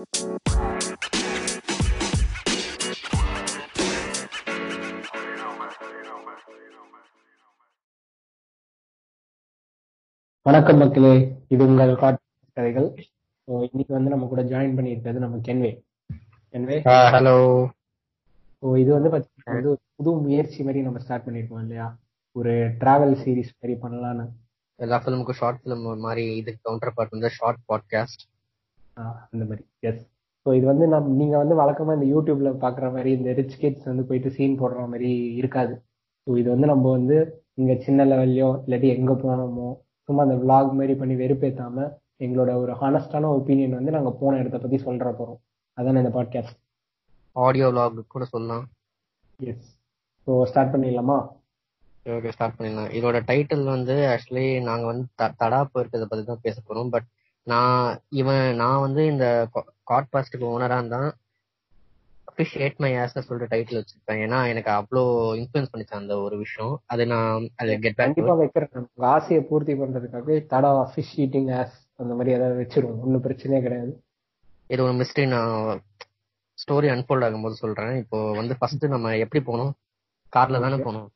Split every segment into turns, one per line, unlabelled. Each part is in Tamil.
வணக்கம் மக்களே இது உங்கள் கதைகள். இன்னைக்கு வந்து நம்ம கூட ஜாயின் பண்ணியிருக்கிறது நம்ம கென்வே. கென்வே?
ஹலோ
ஸோ இது வந்து பார்த்தீங்கன்னா வந்து புது முயற்சி மாதிரி நம்ம ஸ்டார்ட் பண்ணியிருக்கோம் இல்லையா? ஒரு டிராவல் சீரிஸ் மாதிரி பண்ணலான்னு
எல்லா ஃபிலிமுக்கும் ஷார்ட் ஃபிலிம் மாதிரி இது கவுண்டர் பார்ட் வந்து ஷார்ட் பாட்காஸ்ட்
அந்த மாதிரி. எஸ் ஸோ இது வந்து நம் நீங்க வந்து வழக்கமா இந்த யூடியூப்ல பாக்குற மாதிரி இந்த ரிச் கிட்ஸ் வந்து போயிட்டு சீன் போடுற மாதிரி இருக்காது. ஸோ இது வந்து நம்ம வந்து இங்க சின்ன லெவல்லையோ இல்லாட்டி எங்க போனோமோ சும்மா அந்த விளாக் மாதிரி பண்ணி வெறுப்பேத்தாம எங்களோட ஒரு ஹானஸ்டான ஒப்பீனியன் வந்து நாங்க போன இடத்த பத்தி சொல்ற போறோம். அதான இந்த பாட்காஸ்ட்
ஆடியோ விளாக் கூட சொல்லலாம்.
எஸ் ஸோ ஸ்டார்ட் பண்ணிடலாமா?
ஓகே ஸ்டார்ட் பண்ணிடலாம். இதோட டைட்டில் வந்து ஆக்சுவலி நாங்க வந்து தடாப்பு இருக்கிறத பத்தி தான் பேச போறோம். பட் நான் இவன் நான் வந்து இந்த காட்பாஸ்டுக்கு ஓனரா தான் அப்ரிஷியேட் மை ஆஸ்னு சொல்லிட்டு டைட்டில் வச்சிருப்பேன். ஏன்னா எனக்கு அவ்வளோ இன்ஃபுளுன்ஸ் பண்ணிச்சு அந்த ஒரு விஷயம். அது நான் கெட் பேக்
கண்டிப்பா வைக்கிறேன் உங்க ஆசையை பூர்த்தி பண்றதுக்காக தடா ஃபிஷ் ஈட்டிங் ஆஸ் அந்த மாதிரி ஏதாவது வச்சிருவோம். ஒன்றும் பிரச்சனையே கிடையாது.
இது ஒரு மிஸ்டரி நான் ஸ்டோரி அன்ஃபோல்ட் ஆகும்போது சொல்றேன். இப்போ வந்து ஃபர்ஸ்ட் நம்ம எப்படி போனோம் கார்ல தானே போனோம்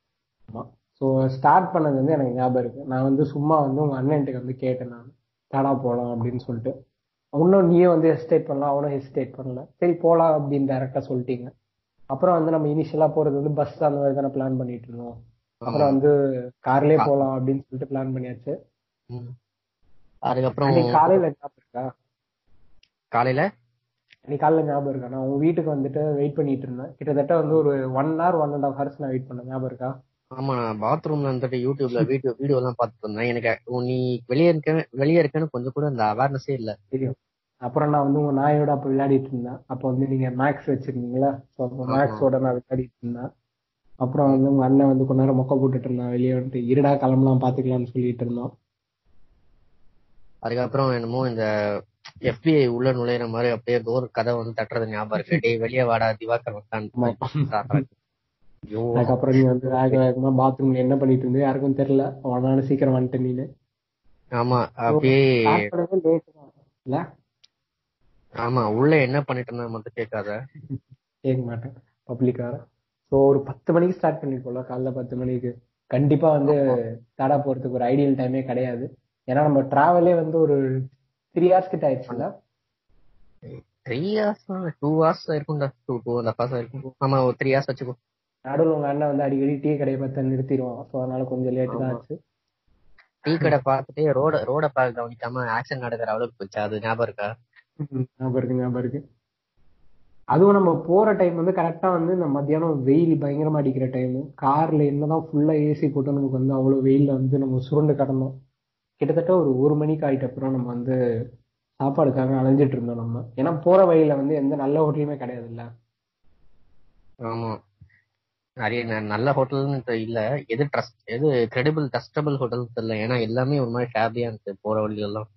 ஆமா. ஸோ ஸ்டார்ட் பண்ணது வந்து எனக்கு ஞாபகம் இருக்கு. நான் வந்து சும்மா வந்து உங்க அண்ணன்ட்டுக்கு வந்து கேட்டேன் நான். தடா போகலாம் அப்படின்னு சொல்லிட்டு. இன்னும் நீயே வந்து ஹெசிடேட் பண்ணலாம் அவனும் ஹெசிடேட் பண்ணல. சரி போலாம் அப்படின்னு டேரக்டா சொல்லிட்டீங்க. அப்புறம் வந்து நம்ம இனிஷியலா போறது வந்து பஸ் அந்த மாதிரி தானே பிளான் பண்ணிட்டு இருந்தோம். அப்புறம் வந்து கார்லயே போலாம் அப்படின்னு சொல்லிட்டு பிளான் பண்ணியாச்சு.
அதுக்கப்புறம்
காலையில ஞாபகம் இருக்கா?
காலையில?
நீ காலைல ஞாபகம் இருக்கா? நான் உன் வீட்டுக்கு வந்துட்டு வெயிட் பண்ணிட்டு இருந்தேன். கிட்டத்தட்ட வந்து ஒரு one hour one and half hours நான் வெயிட் பண்ணேன். ஞாபகம் இருக்கா?
ஆமா நான் பாத்ரூம்ல வந்துட்டு யூடியூப்ல வீடியோ வீடியோ எல்லாம் பாத்துட்டு இருந்தேன். எனக்கு நீ வெளியே இருக்க வெளியே இருக்கேன்னு கொஞ்சம் கூட அந்த அவேர்னஸே இல்ல.
தெரியும். அப்புறம் நான் வந்து உங்க நாயோட அப்ப விளையாடிட்டு இருந்தேன். அப்ப வந்து நீங்க மேக்ஸ் வச்சிருந்தீங்களா? மேக்ஸோட நான் விளையாடிட்டு இருந்தேன். அப்புறம் வந்து உங்க அண்ணன் வந்து கொஞ்ச நேரம் மொக்க போட்டுட்டு இருந்தான். வெளியே வந்துட்டு இருடா கிளம்பலாம் பாத்துக்கலாம்னு சொல்லிட்டு இருந்தோம்
அதுக்கப்புறம் என்னமோ இந்த எஃபிஐ உள்ள நுழையிற மாதிரி அப்படியே டோர் கதை வந்து தட்டுறது ஞாபகம் இருக்கு. டே வெளியே வாடா திவாகர் வந்தான்.
அதுக்கப்புறம் நீ வந்து வேக வேகமா பாத்ரூம்ல என்ன பண்ணிட்டு இருந்தே யாருக்கும் தெரியல. அவனால சீக்கிரம் வந்துட்டு நீனு
ஆமா அப்படியே
இல்ல?
ஆமா உள்ள என்ன பண்ணிட்டு இருந்தா மட்டும் கேட்காத.
கேட்க மாட்டேன். பப்ளிக்கார ஸோ ஒரு பத்து மணிக்கு ஸ்டார்ட் பண்ணிருக்கோம்ல காலைல பத்து மணிக்கு. கண்டிப்பா வந்து தடா போறதுக்கு ஒரு ஐடியல் டைமே கிடையாது. ஏன்னா நம்ம டிராவலே வந்து ஒரு த்ரீ ஹவர்ஸ் கிட்ட ஆயிடுச்சுல.
த்ரீ ஹவர்ஸ் டூ ஹவர்ஸ் இருக்கும்டா. டூ டூ அண்ட் ஹவர்ஸ் இருக்கும். ஆமா ஒரு த்ரீ ஹவர்ஸ் வச்சுக்கோ
நடுவில் உங்க அண்ணன் வந்து அடிக்கடி டீ கடையை பார்த்து நிறுத்திடுவான். ஸோ அதனால கொஞ்சம் லேட்டு தான் ஆச்சு.
டீ கடை பார்த்துட்டு ரோட ரோட பார்க்க கவனிக்காம ஆக்சன் நடக்கிற அளவுக்கு போச்சு. அது ஞாபகம் இருக்கா?
ஞாபகம் இருக்கு ஞாபகம் இருக்கு. அதுவும் நம்ம போற டைம் வந்து கரெக்டா வந்து இந்த மத்தியானம் வெயில் பயங்கரமா அடிக்கிற டைம் கார்ல என்னதான் ஃபுல்லா ஏசி போட்டு நமக்கு வந்து அவ்வளவு வெயில்ல வந்து நம்ம சுருண்டு கடந்தோம். கிட்டத்தட்ட ஒரு ஒரு மணிக்கு ஆயிட்ட அப்புறம் நம்ம வந்து சாப்பாடுக்காக அலைஞ்சிட்டு இருந்தோம் நம்ம. ஏன்னா போற வழியில வந்து எந்த நல்ல ஹோட்டலுமே கிடையாது இல்ல
ஆமா. நிறைய நல்ல ஹோட்டல்னு இல்ல. எது ட்ரஸ்ட் எது கிரெடிபிள் ட்ரஸ்டபிள் ஹோட்டல் தெரியல ஏன்னா எல்லாமே ஒரு மாதிரி ஷேபியா இருந்துச்சு போற வழியில எல்லாம்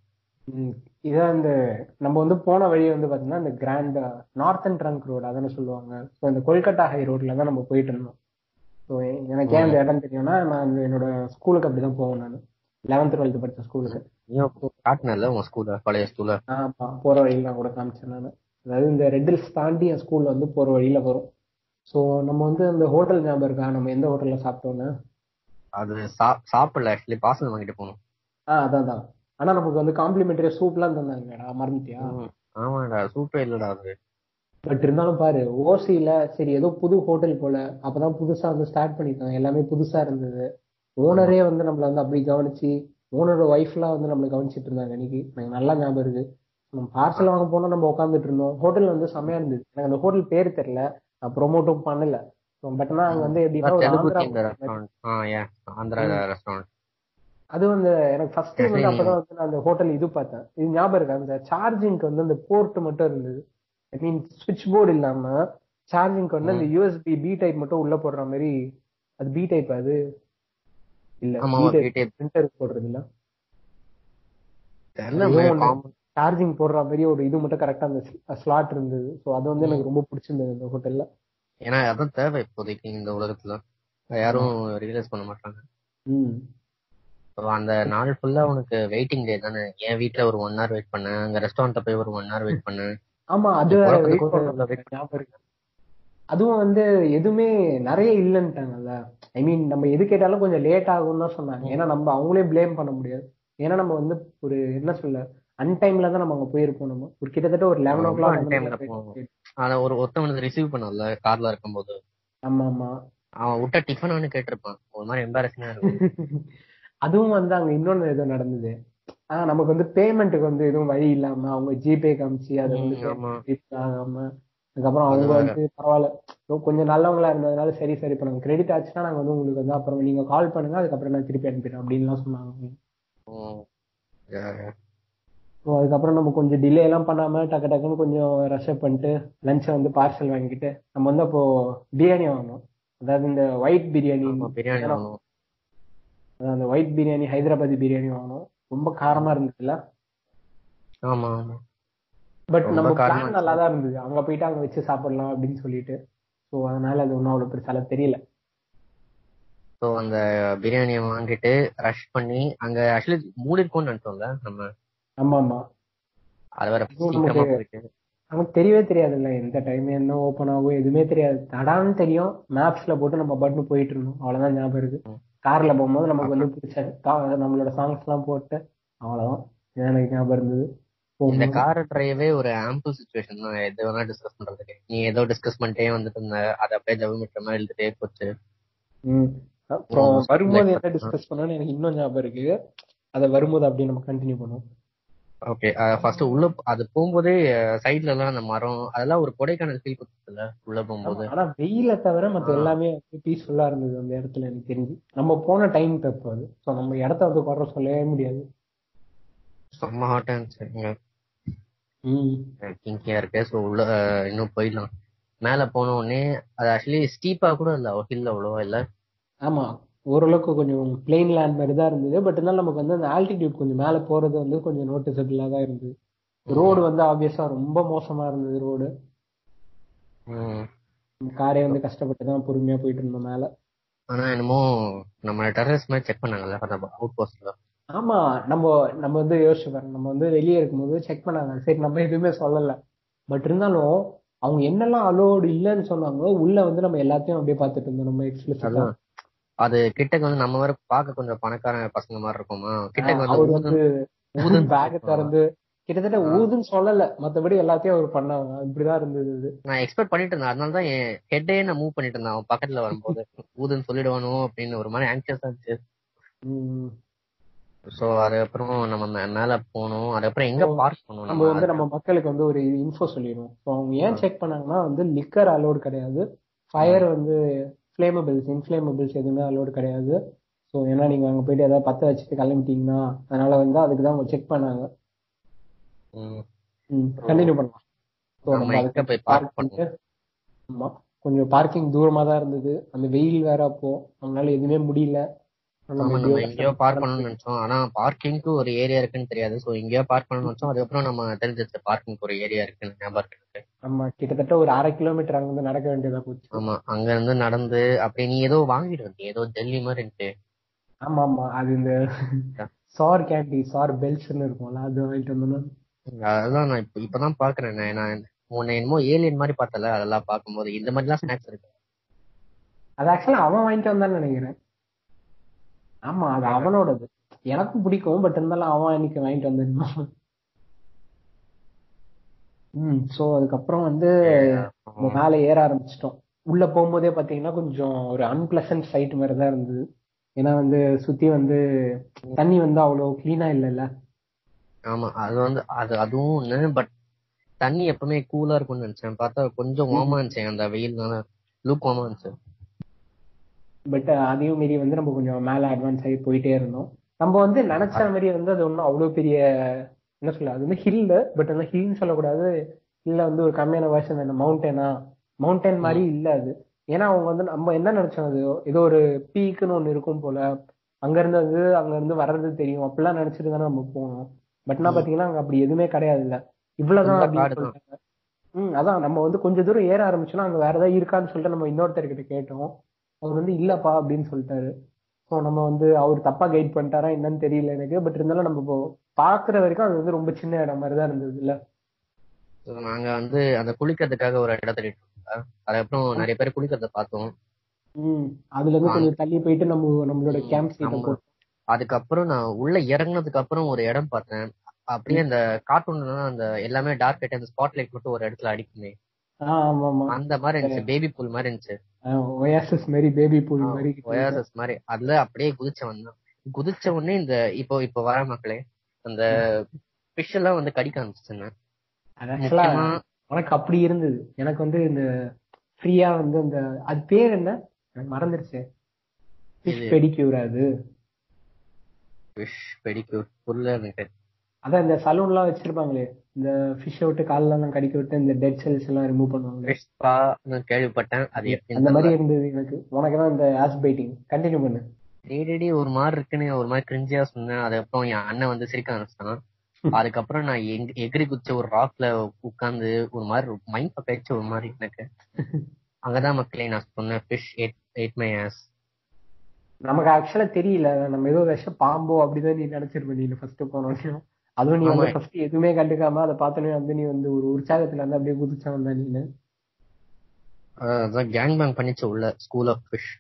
இதான் இந்த நம்ம வந்து போன வழி வந்து பாத்தீங்கன்னா இந்த கிராண்ட் நார்த்தன் ட்ரங்க் ரோடு அதானே சொல்லுவாங்க. ஸோ இந்த கொல்கட்டா ஹை ரோட்ல தான் நம்ம போயிட்டு இருந்தோம். ஸோ எனக்கு ஏன் இந்த இடம் தெரியும்னா நான் என்னோட ஸ்கூலுக்கு அப்படிதான் போவேன் நான். லெவன்த் டுவெல்த் படிச்ச ஸ்கூலுக்கு.
காட்டினல உங்க ஸ்கூல்ல பழைய ஸ்கூல்ல
ஆமா போற வழியில கூட காமிச்சேன் நான். அதாவது இந்த ரெட்டில்ஸ் தாண்டி என் ஸ்கூல்ல வந்து போற வழியில வரும். ஸோ நம்ம வந்து அந்த ஹோட்டல் ஞாபகம் இருக்கா? நம்ம எந்த ஹோட்டல்ல சாப்பிட்டோம்னு?
அது சாப்பிடல. ஆக்சுவலி பார்சல் வாங்கிட்டு போனோம்
ஆ அதான் தான் ஆனா நமக்கு வந்து காம்ப்ளிமெண்டரி சூப்லாம் தந்தாங்கடா மறந்துட்டியா?
ஆமாடா. சூப்பே இல்லடா அது.
பட் இருந்தாலும் பாரு ஓசியில சரி ஏதோ புது ஹோட்டல் போல அப்பதான் புதுசா வந்து ஸ்டார்ட் பண்ணிருக்காங்க எல்லாமே புதுசா இருந்தது. ஓனரே வந்து நம்மள வந்து அப்படி கவனிச்சு ஓனரோட ஒய்ஃப்லாம் வந்து நம்மளை கவனிச்சிட்டு இருந்தாங்க இன்னைக்கு எனக்கு நல்லா ஞாபகம் இருக்கு. நம்ம பார்சல் வாங்க போனா நம்ம உட்காந்துட்டு இருந்தோம். ஹோட்டல் வந்து செம்மையா இருந்தது. எனக்கு அந்த ஹோட்டல் பேர் தெரியல. ப்ரொமோட்டும் பண்ணல. பட் ஆனா அங்க வந்து
எப்படின்னா
அது வந்து எனக்கு ஃபர்ஸ்ட் டைம் வந்து அப்பதான் வந்து நான் அந்த ஹோட்டல் இது பார்த்தேன். இது ஞாபகம் இருக்கு? அந்த சார்ஜிங்க்கு வந்து அந்த போர்ட் மட்டும் இருந்தது. ஐ மீன் சுவிட்ச் போர்டு இல்லாம சார்ஜிங்க்கு வந்து அந்த யூஎஸ்பி பி டைப் மட்டும் உள்ள போடுற மாதிரி அது பி டைப் அது? இல்ல பிரிண்டர் போடுறது இல்ல சார்ஜிங் போடுற மாதிரி ஒரு இது மட்டும் கரெக்டா அந்த ஸ்லாட் இருந்தது. சோ அது வந்து எனக்கு ரொம்ப பிடிச்சிருந்தது இந்த ஹோட்டல்ல
ஏன்னா அதான் தேவை இப்போதைக்கு இந்த உலகத்துல. யாரும் ரியலைஸ் பண்ண மாட்டாங்க. அந்த நாள் ஃபுல்லா உனக்கு வெயிட்டிங் டே தானே. என் வீட்ல ஒரு ஒன் ஹவர் வெயிட் பண்ணேன். அங்க ரெஸ்டாரண்ட்ல போய் ஒரு ஒன் ஹவர் வெயிட் பண்ணேன்.
ஆமா அது அதுவும் வந்து எதுவுமே நிறைய இல்லைன்ட்டாங்கல்ல. ஐ மீன் நம்ம எது கேட்டாலும் கொஞ்சம் லேட் ஆகும்னு தான் சொன்னாங்க. ஏன்னா நம்ம அவங்களே ப்ளேம் பண்ண முடியாது. ஏன்னா நம்ம வந்து ஒரு என்ன சொல்ல அன்டைம்ல தான் நம்ம அங்க போயிருப்போம் நம்ம. ஒரு கிட்டத்தட்ட ஒரு லெவன் ஓ கிளாக்
untimed ல போவோம். அத ஒரு ஒருத்தன் வந்து ரிசீவ் பண்ணல கார்ல இருக்கும்போது.
ஆமா ஆமா
அவன் விட்ட டிஃபன் கேட்டிருப்பான். ஒரு மாதிரி எம்பாரசிங்கா இருக்கும்.
அதுவும் வந்து அங்க இன்னொன்னு ஏதோ நடந்தது. ஆஹ் நமக்கு வந்து பேமெண்ட்டுக்கு வந்து எதுவும் வழி இல்லாம அவங்க ஜிபே காமிச்சு அதை வந்து ஆகாம அதுக்கப்புறம் அவங்க. வந்து பரவாயில்ல. கொஞ்சம் நல்லவங்களா இருந்ததுனால சரி சரி இப்ப நாங்க கிரெடிட் ஆச்சுன்னா நாங்க வந்து உங்களுக்கு வந்து அப்புறம் நீங்க கால் பண்ணுங்க அதுக்கப்புறம் நான் திருப்பி அனுப்பிடுறேன் அப்படின்லாம் சொன்னாங்க. ஸோ அதுக்கப்புறம் நம்ம கொஞ்சம் டிலே எல்லாம் பண்ணாம டக்கு டக்குன்னு கொஞ்சம் ரஷ்அப் பண்ணிட்டு லஞ்சை வந்து பார்சல் வாங்கிட்டு நம்ம வந்து அப்போ பிரியாணி வாங்கினோம் அதாவது இந்த ஒயிட் பிரியாணி
பிரியாணி வாங்கணும்.
அந்த ஒயிட் பிரியாணி ஹைதராபாதி பிரியாணி வாங்கினோம் ரொம்ப காரமா இருந்ததுல
ஆமா ஆமா.
பட் நம்ம பிளான் நல்லா தான் இருந்தது. அங்க போயிட்டு அங்க வச்சு சாப்பிடலாம் அப்படின்னு சொல்லிட்டு. ஸோ அதனால அது ஒன்றும் அவ்வளவு பெருசால தெரியல.
ஸோ அந்த பிரியாணியை வாங்கிட்டு ரஷ் பண்ணி அங்க ஆக்சுவலி மூடி இருக்கும்னு நினைச்சோம்ல நம்ம?
ஆமா ஆமா
அது சீக்கிரமா
நமக்கு- தெரியவே தெரியாதுல்ல எந்த டைம் என்ன ஓப்பன் ஆகும் எதுவுமே தெரியாது. தடான்னு தெரியும். மேப்ஸ்ல போட்டு நம்ம பட்டன் போயிட்டு இருந்தோம். அவ்வளவுதான் ஞாபகம் இருக்கு. கார்ல போகும்போது நமக்கு வந்து பிடிச்ச நம்மளோட சாங்ஸ் எல்லாம் போட்டு அவ்வளவுதான். எனக்கு ஞாபகம் இருந்தது.
இந்த. கார் டிரைவே ஒரு ஆம்பிள் சுச்சுவேஷன் தான். எது வேணா டிஸ்கஸ் பண்றதுக்கு. நீ ஏதோ டிஸ்கஸ் பண்ணிட்டே வந்துட்டு இருந்த அதை அப்படியே ஜவு மீட்டர் மாதிரி எழுதிட்டே போச்சு.
வரும்போது என்ன டிஸ்கஸ் பண்ணோம்னு எனக்கு இன்னும் ஞாபகம் இருக்கு. அதை வரும்போது அப்படியே நம்ம கண்டினியூ பண்ணுவோம்.
ஓகே ஃபர்ஸ்ட் உள்ள அது போகும்போதே சைடுல எல்லாம் அந்த மரம் அதெல்லாம் ஒரு கொடைக்கானல் ஃபீல் கொடுத்ததுல உள்ள போகும்போது?
ஆனா வெயில தவிர மத்த. எல்லாமே பீஸ்ஃபுல்லா இருந்தது அந்த இடத்துல எனக்கு தெரிஞ்சு. நம்ம போன டைம் தப்பு அது. சோ நம்ம இடத்த வந்து குறை சொல்லவே முடியாது.
செம்ம ஹாட்டா இருந்துச்சு இங்க
ம்.
கிங்கியா இருக்கு. ஸோ உள்ள இன்னும் போயிடலாம். மேல போன உடனே அது ஆக்சுவலி ஸ்டீப்பா கூட இல்ல ஹில் அவ்வளவா இல்ல.
ஆமா. ஓரளவுக்கு கொஞ்சம் பிளெயின் லேண்ட் மாதிரி தான் இருந்தது. பட் இருந்தாலும் நமக்கு வந்து அந்த ஆல்டிடியூட் கொஞ்சம் மேல போறது வந்து கொஞ்சம் நோட்டிசபிளா தான் இருந்தது. ரோடு வந்து ஆப்வியஸா ரொம்ப மோசமா இருந்தது ரோடு. காரே வந்து கஷ்டப்பட்டு தான் பொறுமையா போயிட்டு இருந்தோம் மேல.
ஆனா என்னமோ நம்ம டெரரிஸ்ட் மாதிரி செக் பண்ணாங்கல்ல அவுட் போஸ்ட்ல
ஆமா நம்ம நம்ம வந்து யோசிச்சு பாருங்க. நம்ம வந்து வெளியே இருக்கும்போது செக் பண்ணாங்க. சரி நம்ம எதுவுமே சொல்லல. பட் இருந்தாலும் அவங்க என்னெல்லாம் அலோடு இல்லைன்னு சொன்னாங்களோ உள்ள வந்து நம்ம எல்லாத்தையும் அப்படியே பார்த்துட்டு இருந்தோம். நம்ம
அதான். அது கிட்டக்கு வந்து நம்ம வேற பார்க்க கொஞ்சம் பணக்கார பசங்க மாதிரி இருக்குமா? கிட்டக்கு வந்து
வந்து
ஊதுன்னு
பேக் திறந்து கிட்டத்தட்ட. ஊதுன்னு சொல்லல. மத்தபடி எல்லாத்தையும் அவர் பண்ணாங்க இப்படிதான் இருந்தது இது.
நான் எக்ஸ்பெக்ட் பண்ணிட்டு இருந்தேன். அதனால தான் என் ஹெட்டே நான் மூவ் பண்ணிட்டு இருந்தேன். அவன் பக்கத்துல வரும்போது. ஊதுன்னு சொல்லிடுவானோ அப்படின்னு ஒரு மாதிரி ஆங்ஷியஸா இருந்துச்சு.
ம்.
சோ அதுக்கப்புறம் நம்ம மேல போனோம். அதுக்கப்புறம் எங்க பார்க் பண்ணோம்
நம்ம வந்து நம்ம மக்களுக்கு வந்து ஒரு இன்ஃபோ சொல்லிடுவோம். அவங்க ஏன் செக் பண்ணாங்கன்னா வந்து லிக்கர் அலோடு கிடையாது. ஃபயர் வந்து ஃபிளேமபிள்ஸ் இன்ஃபிளேமபிள்ஸ் எதுவுமே அலோடு கிடையாது. ஸோ ஏன்னா நீங்க அங்க போயிட்டு ஏதாவது பத்த வச்சுட்டு கிளம்பிட்டீங்கன்னா அதனால வந்து அதுக்கு தான் செக் பண்ணாங்க. கண்டினியூ பண்ணலாம். ஸோ
நம்ம
நம்ம
எங்க
அதுக்கு
போய்
பார்க்
பார்க் பண்ணோம்
பண்ணிட்டு ஆமா கொஞ்சம் பார்க்கிங் தூரமா தான் இருந்தது. அந்த வெயில் வேற அப்போ நம்மளால எதுவுமே முடியல. நம்ம
எங்கேயோ பார்க் பண்ணணும்னு நினைச்சோம். ஆனா பார்க்கிங்க்கு ஒரு ஏரியா இருக்குன்னு தெரியாது. சோ எங்கேயோ பார்க் பண்ணணும்னு நினைச்சோம். அதுக்கப்புறம் நம்ம தெரிஞ்சிச்சு பார்க்கிங் ஒரு ஏரியா இருக்குன்னு ஞாபகம் இருக்கு.
ஆமா கிட்டத்தட்ட ஒரு அரை கிலோமீட்டர் அங்க இருந்து நடக்க வேண்டியதா போச்சு.
ஆமா அங்க இருந்து நடந்து அப்படியே நீ ஏதோ வாங்கிட்டு வந்தீங்க ஏதோ ஜெல்லி மாதிரி
ஆமா ஆமா. அது இந்த சார் கேண்டி சார் பெல்ஸ்ன்னு இருக்கும்ல அது வாங்கிட்டு வந்தோம்னா.
அதான் நான் இப்ப இப்பதான் பாக்குறேன். நான் நான் உன்னை என்னமோ ஏலியன் மாதிரி பார்த்தல அதெல்லாம் பார்க்கும்போது. இந்த மாதிரி எல்லாம் ஸ்நாக்ஸ் இருக்கு.
அது ஆக்சுவலா அவன் வாங்கிட்டு வந்தான்னு நினைக்கிறேன். ஆமா அது அவனோடது எனக்கும் பிடிக்கும் பட் இருந்தாலும் அவன் இன்னைக்கு வாங்கிட்டு வந்திருந்தான் ம் சோ அதுக்கப்புறம் வந்து மேல ஏற ஆரம்பிச்சிட்டோம். உள்ள போகும்போதே பாத்தீங்கன்னா கொஞ்சம் ஒரு அன்பிளசன்ட் சைட் மாதிரி தான் இருந்தது. ஏன்னா வந்து சுத்தி வந்து தண்ணி வந்து அவ்வளவு கிளீனா இல்லைல்ல.
ஆமா அது வந்து அது அதுவும் ஒண்ணு பட் தண்ணி எப்பவுமே கூலா இருக்கும்னு நினைச்சேன். பார்த்தா கொஞ்சம் வார்மா இருந்துச்சு அந்த வெயில்னால லூக் வார்மா இருந்துச்சு.
பட் அதையும் மீறி வந்து நம்ம கொஞ்சம் மேல அட்வான்ஸ் ஆகி போயிட்டே இருந்தோம். நம்ம வந்து நினைச்ச மாதிரி வந்து அது ஒன்றும் அவ்வளவு பெரிய என்ன சொல்ல அது வந்து ஹில் பட் அந்த ஹில்னு சொல்லக்கூடாது. இல்ல வந்து ஒரு கம்மியான வருஷன் என்ன மவுண்டனா மவுண்டன் மாதிரி இல்ல அது. ஏன்னா அவங்க வந்து நம்ம என்ன நினைச்சோம் அது ஏதோ ஒரு பீக்குன்னு ஒண்ணு இருக்கும் போல. அங்க இருந்து வந்து அங்க இருந்து வர்றது தெரியும். அப்படிலாம் நினைச்சிட்டு தானே நம்ம போனோம். பட் நான் பாத்தீங்கன்னா அங்க அப்படி எதுவுமே கிடையாது இல்ல. இவ்வளவுதான் அப்படின்னு
காடுதான்.
சொல்லிட்டாங்க. ம் அதான். நம்ம வந்து கொஞ்ச தூரம் ஏற ஆரம்பிச்சோம்னா அங்க வேற ஏதாவது இருக்கான்னு சொல்லிட்டு நம்ம இன்னொருத்தர்கிட்ட கேட்டோம். அவர் வந்து இல்லப்பா அப்படின்னு சொல்லிட்டாரு. ஸோ நம்ம வந்து அவர் தப்பா கைட் பண்ணிட்டாரா என்னன்னு தெரியல எனக்கு. பட் இருந்தாலும் நம்ம இப்போ பாக்குற வரைக்கும் அது வந்து ரொம்ப சின்ன இடம் மாதிரி தான் இருந்தது இல்ல?
நாங்க வந்து அந்த குளிக்கிறதுக்காக ஒரு இடத்த தேடிட்டு. அதுக்கப்புறம் நிறைய பேர் குளிக்கிறத பார்த்தோம்.
அதுல இருந்து கொஞ்சம் தள்ளி போயிட்டு நம்ம நம்மளோட கேம்ப் போட்டு
அதுக்கப்புறம் நான் உள்ள இறங்குனதுக்கு அப்புறம் ஒரு இடம் பார்த்தேன். அப்படியே அந்த கார்ட்டூன்ல அந்த எல்லாமே டார்க் ஆயிட்டு அந்த ஸ்பாட் லைட் மட்டும் ஒரு இடத்துல அடிக்குமே. அந்த மாதிரி இருந்துச்சு. பேபி பூல் மாதிரி இருந்துச்சு.
ஒயாசஸ் மாதிரி பேபி பூல் மாதிரி
ஒயாசஸ் மாதிரி. அதுல அப்படியே குதிச்ச வந்தான். குதிச்ச உடனே இந்த இப்போ இப்போ வர மக்களே அந்த ஃபிஷ் எல்லாம் வந்து கடிக்க முக்கியமா
உனக்கு அப்படி இருந்தது. எனக்கு வந்து இந்த ஃப்ரீயா வந்து அந்த அது பேர் என்ன? எனக்கு மறந்துருச்சு. ஃபிஷ் பெடிக்யூர் அது.
ஃபிஷ் பெடிக்யூர் எனக்கு.
அதான் இந்த சலூன்லாம் வச்சிருப்பாங்களே. இந்த ஃபிஷ்ஷை விட்டு கால்ல எல்லாம் கடிக்க விட்டு இந்த டெட் செல்ஸ் எல்லாம் ரிமூவ் பண்ணுவாங்களே
ஃபிஷ் ஸ்பா கேள்விப்பட்டேன். அது
அந்த மாதிரி இருந்தது எனக்கு. உனக்கு தான் இந்த ஆஸ் பைட்டிங் கண்டினியூ பண்ணு.
டேடி ஒரு மாதிரி இருக்குன்னு ஒரு மாதிரி கிரிஞ்சியா சொன்னேன். அதுக்கப்புறம் என் அண்ணன் வந்து சிரிக்க ஆரம்பிச்சான் அதுக்கப்புறம் நான் எங்- எகிரி குச்ச ஒரு ராக்ல உட்கார்ந்து ஒரு மாதிரி மைண்ட் பக்காச்சு ஒரு மாதிரி எனக்கு. அங்கதான் மக்களே நான் சொன்னேன் fish ate ate my ass
நமக்கு ஆக்சுவலா தெரியல. நம்ம ஏதோ விஷ பாம்போ அப்படிதான் நீ நினைச்சிருப்ப நீ ஃபர்ஸ்ட் போனோம் அதுவும் நீ வந்து. ஃபர்ஸ்ட் எதுவுமே கண்டுக்காம அதை பார்த்தோன்னே வந்து நீ வந்து ஒரு உற்சாகத்துல வந்து அப்படியே குதிச்சா வந்தா நீனு
அதான் கேங் பேங் பண்ணிச்சு உள்ள ஸ்கூல் ஆஃப் ஃபிஷ்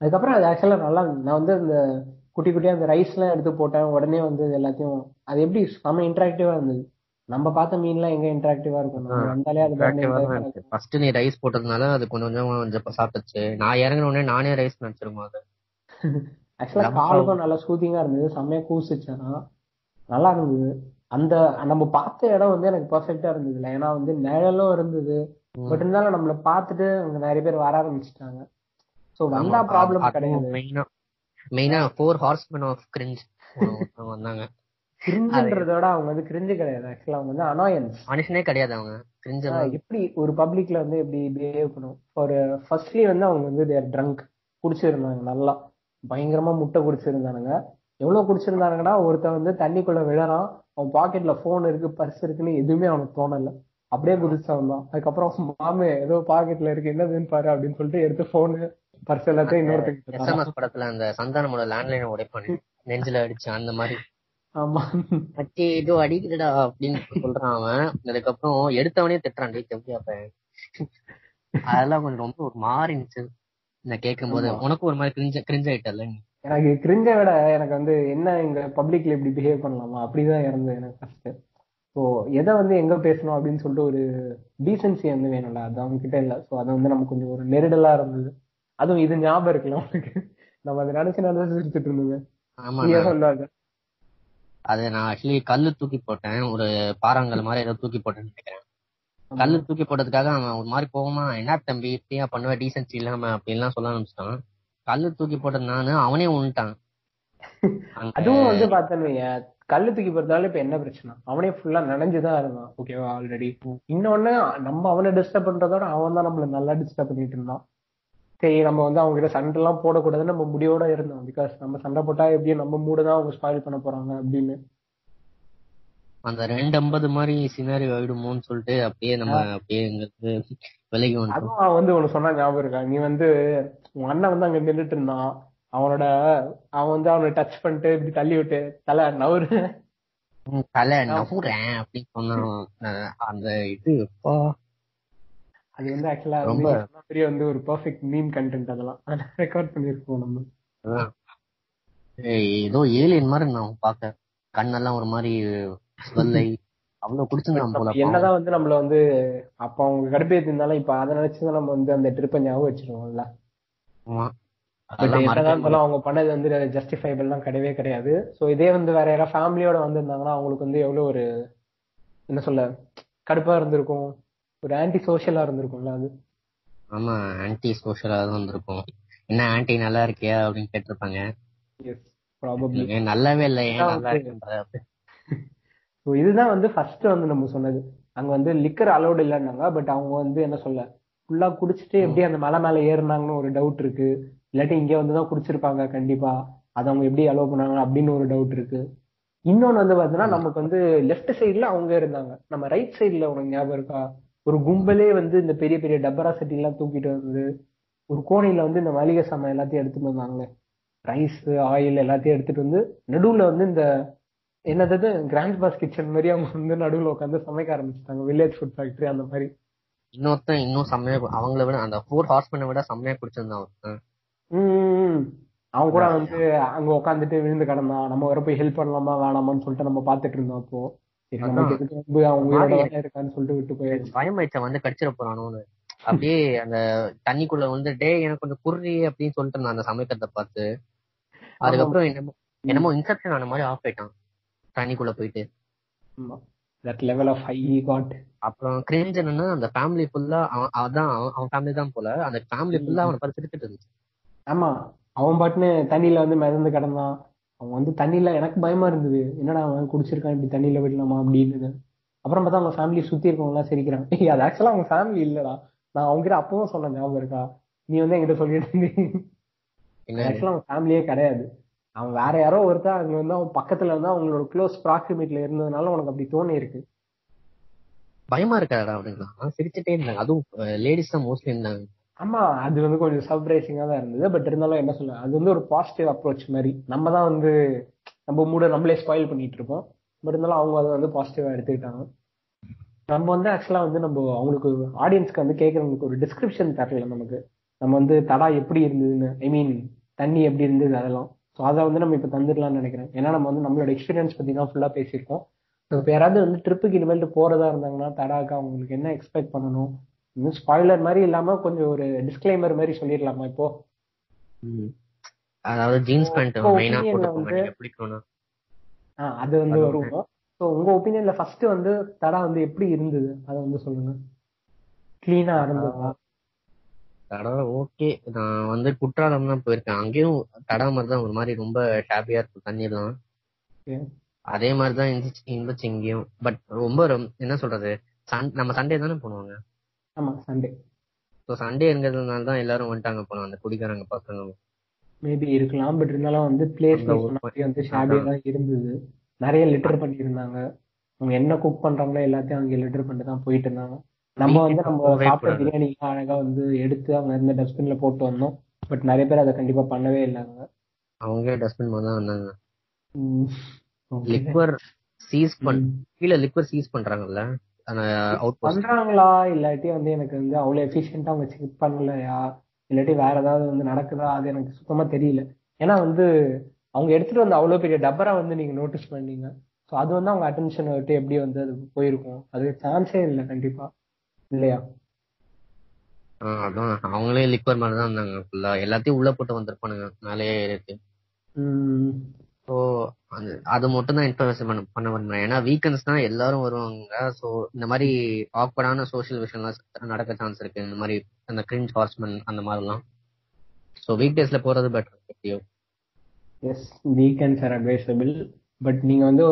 அதுக்கப்புறம் அது ஆக்சுவலா நல்லா. நான் வந்து அந்த குட்டி குட்டியா அந்த ரைஸ் எல்லாம் எடுத்து போட்டேன். உடனே வந்து எல்லாத்தையும் அது எப்படி செம்ம இன்டராக்டிவா இருந்தது. நம்ம பார்த்த மீன்லாம் எங்க இன்டராக்டிவா இருக்கும்? வந்தாலே அது
ஃபர்ஸ்ட் நீ ரைஸ் போட்டதுனால அது கொஞ்சம் கொஞ்சம் சாப்பிட்டுச்சு. நான் இறங்கின உடனே நானே ரைஸ் நினைச்சிருக்கோம் அது?
ஆக்சுவலா காலுக்கும் நல்லா சூதிங்கா இருந்தது. செம்மையா கூசிச்சு. ஆனா நல்லா இருந்தது. அந்த நம்ம பார்த்த இடம் வந்து எனக்கு பெர்ஃபெக்டா இருந்தது ஏன்னா வந்து நிழலும் இருந்தது. பட் இருந்தாலும் நம்மள பார்த்துட்டு அங்க நிறைய பேர் வர ஆரம்பிச்சிட்டாங்க. சோ வந்தா ப்ராப்ளம் கிடையாது.
மெயினா மெயினா ஃபோர் ஹார்ஸ்மேன் ஆஃப் கிரிஞ்ச் வந்தாங்க
கிரிஞ்சுன்றத விட அவங்க வந்து கிரிஞ்சு கிடையாது. ஆக்சுவலா அவங்க வந்து அனாயன்ஸ்
மனுஷனே கிடையாது அவங்க. கிரிஞ்ச்
எப்படி ஒரு பப்ளிக்ல வந்து எப்படி பிஹேவ் பண்ணும் ஒரு ஃபர்ஸ்ட்லி வந்து அவங்க வந்து தேர் ட்ரங்க் குடிச்சிருந்தாங்க நல்லா. பயங்கரமா முட்டை குடிச்சிருந்தானுங்க. எவ்வளவு குடிச்சிருந்தானுங்கன்னா ஒருத்தன் வந்து தண்ணிக்குள்ள விழறான். அவன் பாக்கெட்ல போன் இருக்கு பர்ஸ் இருக்குன்னு எதுவுமே அவனுக்கு தோணல. அப்படியே குதிச்சவன் தான் அதுக்கப்புறம் மாமே ஏதோ பாக்கெட்ல இருக்கு. என்னதுன்னு பாரு அப்படின்னு சொல்லிட்டு எடுத்து போனு பர்ஸ் எல்லாத்தையும் இன்னொருத்தருக்கு.
எஸ்எம்எஸ் படத்துல அந்த சந்தானமோட லேண்ட்லைன் உடைப்பானு. நெஞ்சில அடிச்சு அந்த மாதிரி.
ஆமா.
அச்சி ஏதோ அடிக்குதுடா அப்படின்னு சொல்றான் அவன். அதுக்கப்புறம் எடுத்தவனே திட்டுறான் டேய் தம்பி அதெல்லாம் கொஞ்சம் ரொம்ப ஒரு மாறி இருந்துச்சு நான் கேட்கும் போது உனக்கும் ஒரு மாதிரி கிரிஞ்ச கிரிஞ்ச ஆயிட்டல நீ?
எனக்கு கிரிஞ்ச விட எனக்கு வந்து என்ன இங்க பப்ளிக்ல இப்படி பிஹேவ் பண்ணலாமா? அப்படிதான் இருந்தது எனக்கு ஃபர்ஸ்ட் ஸோ எதை வந்து எங்க பேசணும் அப்படின்னு சொல்லிட்டு ஒரு டீசென்சி வந்து வேணும்ல. அது அவங்க கிட்ட இல்ல. ஸோ அது வந்து நமக்கு கொஞ்சம் ஒரு நெருடலா இருந்தது. அதுவும் இது ஞாபகம் இருக்குல்ல உனக்கு நம்ம அதை நினைச்சு நினைச்சு சிரிச்சுட்டு இருந்தோங்க சொல்லாத
அது நான் ஆக்சுவலி கல்லு தூக்கி போட்டேன். ஒரு பாறாங்கல் மாதிரி ஏதோ தூக்கி போட்டேன்னு நினைக்கிறேன். கல்லு தூக்கி போட்டதுக்காக அவன் ஒரு மாதிரி போகுமா என்ன தம்பி இப்படியா பண்ணுவ? டீசென்சி இல்லாம அப்படின்லாம் சொல்ல ஆரம்பிச்சிட்டான். கல்லு தூக்கி போட்டது நானு அவனே உன்ட்டான்.
அதுவும் வந்து பார்த்தேன்னு கல்லு தூக்கி போறதால இப்ப என்ன பிரச்சனை? அவனே ஃபுல்லா நனைஞ்சுதான் இருந்தான். ஓகேவா ஆல்ரெடி இன்னொன்னு நம்ம அவனை டிஸ்டர்ப் பண்றதோட அவன் தான் நம்மள நல்லா டிஸ்டர்ப் பண்ணிட்டு இருந்தான். சரி நம்ம வந்து அவங்க கிட்ட சண்டை எல்லாம் போடக்கூடாதுன்னு நம்ம முடிவோட இருந்தோம். பிகாஸ் நம்ம சண்டை போட்டா எப்படியும் நம்ம மூட தான் அவங்க ஸ்பாயில் பண்ண போறாங்க அப்படின்னு.
அந்த ரெண்டு ஐம்பது மாதிரி சினாரி ஆயிடுமோன்னு சொல்லிட்டு அப்படியே நம்ம அப்படியே விலகி
அவன் வந்து உனக்கு சொன்னா ஞாபகம் இருக்கா? நீ வந்து உன் அண்ணன் வந்து அங்க நின்றுட்டு இருந்தான். அவனோட அவன் வந்து அவனை டச் பண்ணிட்டு இப்படி தள்ளி விட்டு தலை நவரு
தலை நவுறேன் அப்படின்னு சொன்னான். அஹ் அந்த இது
அது வந்து ஆக்சுவலா
ரொம்ப-
பெரிய வந்து ஒரு பெர்ஃபெக்ட் மீம் கண்டென்ட் அதெல்லாம். ரெக்கார்ட் பண்ணிருக்கோம் நம்ம.
அதான். ஏதோ ஏலியன் மாதிரி நான் பாக்க கண்ணெல்லாம் ஒரு மாதிரி ஸ்வெல்லை அவ்வளவு குடிச்சிருந்தான் போல பாவம்.
என்னதான் வந்து நம்மள வந்து அப்ப அவங்க கடுப்பேத்தி இருந்தாலும் இப்ப அதை நினைச்சுதான் நம்ம வந்து அந்த ட்ரிப்பை ஞாபகம் வச்சிருவோம்ல அவங்க பண்ணது வந்து ஜஸ்டிஃபைபிள்லாம் கிடையவே கிடையாது. சோ இதே வந்து வேற யாராவது ஃபேமிலியோட வந்திருந்தாங்கன்னா அவங்களுக்கு வந்து எவ்வளவு ஒரு என்ன சொல்ல கடுப்பா இருந்திருக்கும். ஒரு ஆன்டி சோஷியலா இருந்திருக்கும்ல அது.
ஆமா ஆன்டி சோஷியலா தான் வந்திருக்கும் என்ன ஆன்டி நல்லா இருக்கியா அப்படின்னு கேட்டிருப்பாங்க. நல்லாவே இல்லை ஏன் நல்லா இருக்குன்ற
ஸோ இதுதான் வந்து ஃபர்ஸ்ட் வந்து நம்ம சொன்னது. அங்க வந்து லிக்கர் அலௌட் இல்லைன்னாங்க பட் அவங்க வந்து என்ன சொல்ல ஃபுல்லா குடிச்சிட்டு எப்படி அந்த மலை மேல ஏறினாங்கன்னு ஒரு டவுட் இருக்கு. இல்லாட்டி இங்க வந்து தான் குடிச்சிருப்பாங்க கண்டிப்பா. அதை அவங்க எப்படி அலோவ் பண்ணாங்க அப்படின்னு ஒரு டவுட் இருக்கு. இன்னொன்னு வந்து பாத்தீங்கன்னா நமக்கு வந்து லெஃப்ட் சைடுல அவங்க இருந்தாங்க. நம்ம ரைட் சைடுல உனக்கு ஞாபகம் இருக்கா? ஒரு கும்பலே வந்து இந்த பெரிய பெரிய டப்பரா சட்டி எல்லாம் தூக்கிட்டு வந்து ஒரு கோணையில வந்து இந்த மளிகை சாமான் எல்லாத்தையும் எடுத்துட்டு வந்தாங்க ரைஸ் ஆயில் எல்லாத்தையும் எடுத்துட்டு வந்து நடுவுல வந்து இந்த என்னது கிராண்ட் பாஸ் கிச்சன் மாதிரி அவங்க வந்து நடுவுல உட்காந்து சமைக்க ஆரம்பிச்சிட்டாங்க. வில்லேஜ் ஃபுட் ஃபேக்டரி அந்த மாதிரி.
இன்னொருத்தன் இன்னும் செம்மையா அவங்கள விட அந்த ஃபோர் ஹார்ஸ்மேனை விட செம்மையா குடிச்சிருந்தான்
அவன். கூட வந்து அங்க உட்காந்துட்டு விழுந்து கிடந்தான். நம்ம வர போய் ஹெல்ப் பண்ணலாமா வேணாமான்னு சொல்லிட்டு நம்ம பாத்துட்டு இருந்தோம் அப்போ.
பயமாயிடுச்சா வந்து கடிச்சிட போறானோன்னு அப்படியே அந்த தண்ணிக்குள்ள வந்து டே எனக்கு கொஞ்சம் குர்ரி அப்படின்னு சொல்லிட்டு இருந்தான் அந்த சமைக்கிறத பார்த்து. அதுக்கப்புறம் என்னமோ என்னமோ இன்செப்ஷன் ஆன மாதிரி ஆஃப் ஆயிட்டான். தண்ணிக்குள்ள போயிட்டு.
That level of high god
அப்புறம் கிரிஞ்ச் என்னன்னா அந்த ஃபேமிலி ஃபுல்லா அதான் அவன் ஃபேமிலி தான் போல. அந்த ஃபேமிலி ஃபுல்லா அவனை பார்த்து சிரிச்சிட்டு இருந்துச்சு.
ஆமா. அவன் பாட்டுன்னு தண்ணியில வந்து மிதந்து கிடந்தான். அவன் வந்து தண்ணியில எனக்கு பயமா இருந்தது. என்னடா அவன் குடிச்சிருக்கான் இப்படி தண்ணியில விடலாமா அப்படின்னு. அப்புறம் பார்த்தா அவங்க ஃபேமிலி சுத்தி இருக்கவங்க எல்லாம் சிரிக்கிறாங்க. ஏய், அது ஆக்சுவலா அவங்க ஃபேமிலி இல்லடா. நான் அவங்க கிட்ட அப்பவும் சொன்னேன் ஞாபகம் இருக்கா? நீ வந்து என்கிட்ட சொல்லிட்டு இருந்தீங்க ஆக்சுவலா அவன் ஃபேமிலியே கிடையாது. அவன் வேற யாரோ ஒருத்தன் அங்க வந்து அவன் பக்கத்துல இருந்தா அவங்களோட க்ளோஸ் ப்ராக்சிமிட்டில இருந்ததுனால உனக்கு அப்படி தோணி இருக்கு
பயமா இருக்காடா அப்படிங்களா சிரிச்சுட்டே இருந்தாங்க அதுவும் லேடிஸ் தான் மோஸ்ட்லி இருந்தாங்க.
ஆமா அது வந்து கொஞ்சம் சர்ப்ரைசிங்கா தான் இருந்தது. பட் இருந்தாலும் என்ன சொல்ல அது வந்து ஒரு பாசிட்டிவ் அப்ரோச் மாதிரி. நம்ம தான் வந்து நம்ம மூட நம்மளே ஸ்பாயில் பண்ணிட்டு இருப்போம். பட் இருந்தாலும் அவங்க அதை வந்து பாசிட்டிவா எடுத்துக்கிட்டாங்க. நம்ம வந்து ஆக்சுவலா வந்து நம்ம அவங்களுக்கு ஆடியன்ஸ்க்கு வந்து கேட்கறவங்களுக்கு ஒரு டிஸ்கிரிப்ஷன் தரல நமக்கு. நம்ம வந்து தடா எப்படி இருந்ததுன்னு ஐ மீன் தண்ணி எப்படி இருந்தது அதெல்லாம். ஸோ அதை வந்து நம்ம இப்போ தந்துடலாம்னு நினைக்கிறேன். ஏன்னா நம்ம வந்து நம்மளோட எக்ஸ்பீரியன்ஸ் பத்தி தான் ஃபுல்லா பேசியிருக்கோம். இப்போ யாராவது வந்து ட்ரிப்புக்கு இனிமேல் போறதா இருந்தாங்கன்னா தடாக்கு அவங்களுக்கு என்ன எக்ஸ்பெக்ட் பண்ணணும்? இன்னும் ஸ்பாய்லர் மாதிரி இல்லாம கொஞ்சம் ஒரு டிஸ்க்ளைமர் மாதிரி சொல்லிடலாமா இப்போ.
அதாவது ஜீன்ஸ் பேண்ட் மெயினா போட்டு போங்க
அது வந்து
அது
வருவோம் ஸோ உங்க ஒப்பீனியன்ல ஃபர்ஸ்ட் வந்து தடா வந்து எப்படி இருந்தது? அதை வந்து சொல்லுங்க. கிளீனா இருந்ததா?
தடா ஓகே நான் வந்து குற்றாலம் தான் போயிருக்கேன். அங்கேயும் தடா மாதிரி தான் ஒரு மாதிரி ரொம்ப ஹாப்பியா இருக்கும்
Okay.
அதே மாதிரி தான் இருந்துச்சு இருந்துச்சு இங்கேயும். பட் ரொம்ப ரொம்- என்ன சொல்றது? நம்ம சண்டே தானே போடுவாங்க
ஆமா சண்டே
ஸோ சண்டே இருக்கிறதுனால தான் எல்லாரும் வந்துட்டாங்க போனோம் அந்த குடிக்காரங்க பசங்க.
மேபி இருக்கலாம் பட் இருந்தாலும் வந்து பிளேஸ் வந்து ஷாபியா தான் இருந்தது. நிறைய லிட்டர் பண்ணியிருந்தாங்க. அவங்க என்ன குக் பண்றாங்களோ எல்லாத்தையும் அங்க லிட்டர் பண்ணிட்டு தான் போயிட்டு இருந்தாங்க. நம்ம வந்து நம்ம சாப்பிட்ட. பிரியாணி அழகா வந்து எடுத்து அவங்க இருந்த டஸ்ட்பின்ல போட்டு வந்தோம். பட் நிறைய பேர் அதை கண்டிப்பா பண்ணவே இல்லைங்க
அவங்க டஸ்ட்பின் தான் வந்தாங்க. லிக்வர் சீஸ் பண். கீழே லிக்வர் சீஸ் பண்றாங்கல்ல?
பண்றாங்களா? இல்லாட்டி வந்து எனக்கு வந்து அவ்வளவு எஃபிஷியன்ட்டா அவங்க செக் பண்ணலையா? இல்லாட்டி வேற ஏதாவது வந்து நடக்குதா? அது எனக்கு சுத்தமா தெரியல. ஏன்னா வந்து அவங்க எடுத்துட்டு வந்த அவ்வளவு பெரிய டப்பரா வந்து நீங்க நோட்டீஸ் பண்ணீங்க. ஸோ அது வந்து அவங்க அட்டென்ஷன் விட்டு எப்படி வந்து அது போயிருக்கும்? அது சான்ஸே இல்லை கண்டிப்பா. இல்லையா?
அதான். அவங்களே லிக்வர் மாதிரி தான் இருந்தாங்க. ஃபுல்லா எல்லாத்தையும் உள்ள போட்டு வந்திருப்பானுங்க. மேலேயே இருக்கு. ஸோ அது அது மட்டும் தான் இன்ஃபர்மேஷன் பண்ண பண்ண விரும்புறேன். ஏன்னா வீக்கெண்ட்ஸ் தான் எல்லாரும் வருவாங்க. ஸோ இந்த மாதிரி ஆக்வர்டான சோஷியல் விஷயம்லாம் நடக்க சான்ஸ் இருக்கு. இந்த மாதிரி அந்த கிரிஞ்ச் ஹார்ஸ்மன் அந்த மாதிரிலாம். ஸோ வீக் டேஸ்ல போறது பெட்டர் எப்படியோ.
Yes weekends are advisable but நீங்க வந்து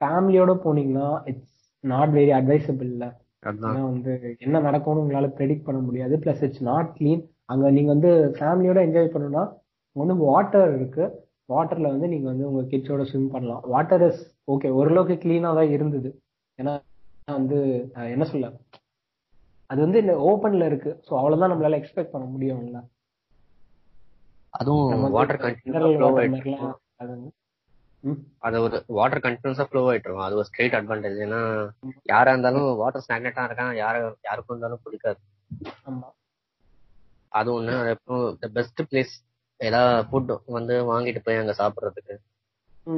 ஃபேமிலியோட போனீங்கன்னா இட்ஸ் நாட் வெரி அட்வைசபிள் இல்ல ஏன்னா வந்து என்ன நடக்கும்னு உங்களால ப்ரெடிக்ட் பண்ண முடியாது. பிளஸ் இட்ஸ் நாட் க்ளீன் அங்க நீங்க வந்து ஃபேமிலியோட என்ஜாய் பண்ணணும்னா வந்து வாட்டர் இருக்கு. வாட்டர்ல வந்து நீங்க வந்து உங்க கிட்ஸோட ஸ்விம் பண்ணலாம். வாட்டர் இஸ் ஓகே ஓரளவுக்கு கிளீனா தான் இருந்தது. ஏன்னா வந்து என்ன சொல்ல? அது வந்து இந்த ஓப்பன்ல இருக்கு. ஸோ அவ்வளவுதான் நம்மளால எக்ஸ்பெக்ட் பண்ண முடியும்ல.
அதுவும் வாட்டர்
அது
ஒரு வாட்டர் கண்டினியூஸா ஃப்ளோ ஆயிட்டு இருக்கும். அது ஒரு ஸ்ட்ரெயிட் அட்வான்டேஜ் ஏன்னா யாரா இருந்தாலும் வாட்டர் ஸ்டாக்னட்டா இருக்கான். யார யாருக்கும் இருந்தாலும் பிடிக்காது. அது ஒண்ணு. அதுக்கப்புறம் பெஸ்ட் பிளேஸ் ஏதாவது ஃபுட் வந்து வாங்கிட்டு போய் அங்க சாப்பிடுறதுக்கு.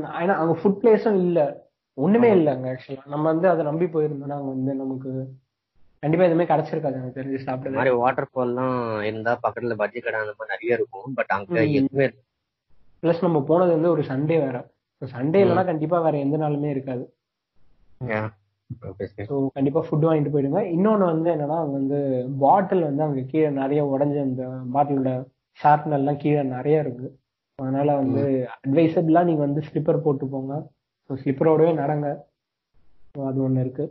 ஆனா அங்க ஃபுட் பிளேஸும் இல்ல. ஒண்ணுமே இல்ல அங்க ஆக்சுவலா நம்ம வந்து அதை நம்பி போயிருந்தோம்னா அங்க வந்து நமக்கு கண்டிப்பா எதுவுமே கிடைச்சிருக்காது. எனக்கு தெரிஞ்சு
இந்த
சாப்பிட்டது
மாதிரி வாட்டர் ஃபால்லாம் இருந்தா பக்கத்துல பஜ்ஜி கடை அந்த மாதிரி நிறைய இருக்கும். பட் அங்க. எதுவுமே.
பிளஸ் நம்ம போனது வந்து ஒரு சண்டே வேற. சண்டே இல்லைன்னா கண்டிப்பா வேற எந்த நாளுமே இருக்காது. ஸோ கண்டிப்பா ஃபுட் வாங்கிட்டு போயிடுங்க. இன்னொன்னு வந்து என்னன்னா வந்து பாட்டில் வந்து அங்க கீழே நிறைய உடஞ்ச அந்த பாட்டிலோட ஷார்ப்னர் எல்லாம் கீழே நிறைய இருக்கு. அதனால வந்து அட்வைசபிளா நீங்க வந்து ஸ்லிப்பர் போட்டு போங்க. ஸோ ஸ்லிப்பரோடவே நடங்க. அது ஒண்ணு இருக்கு.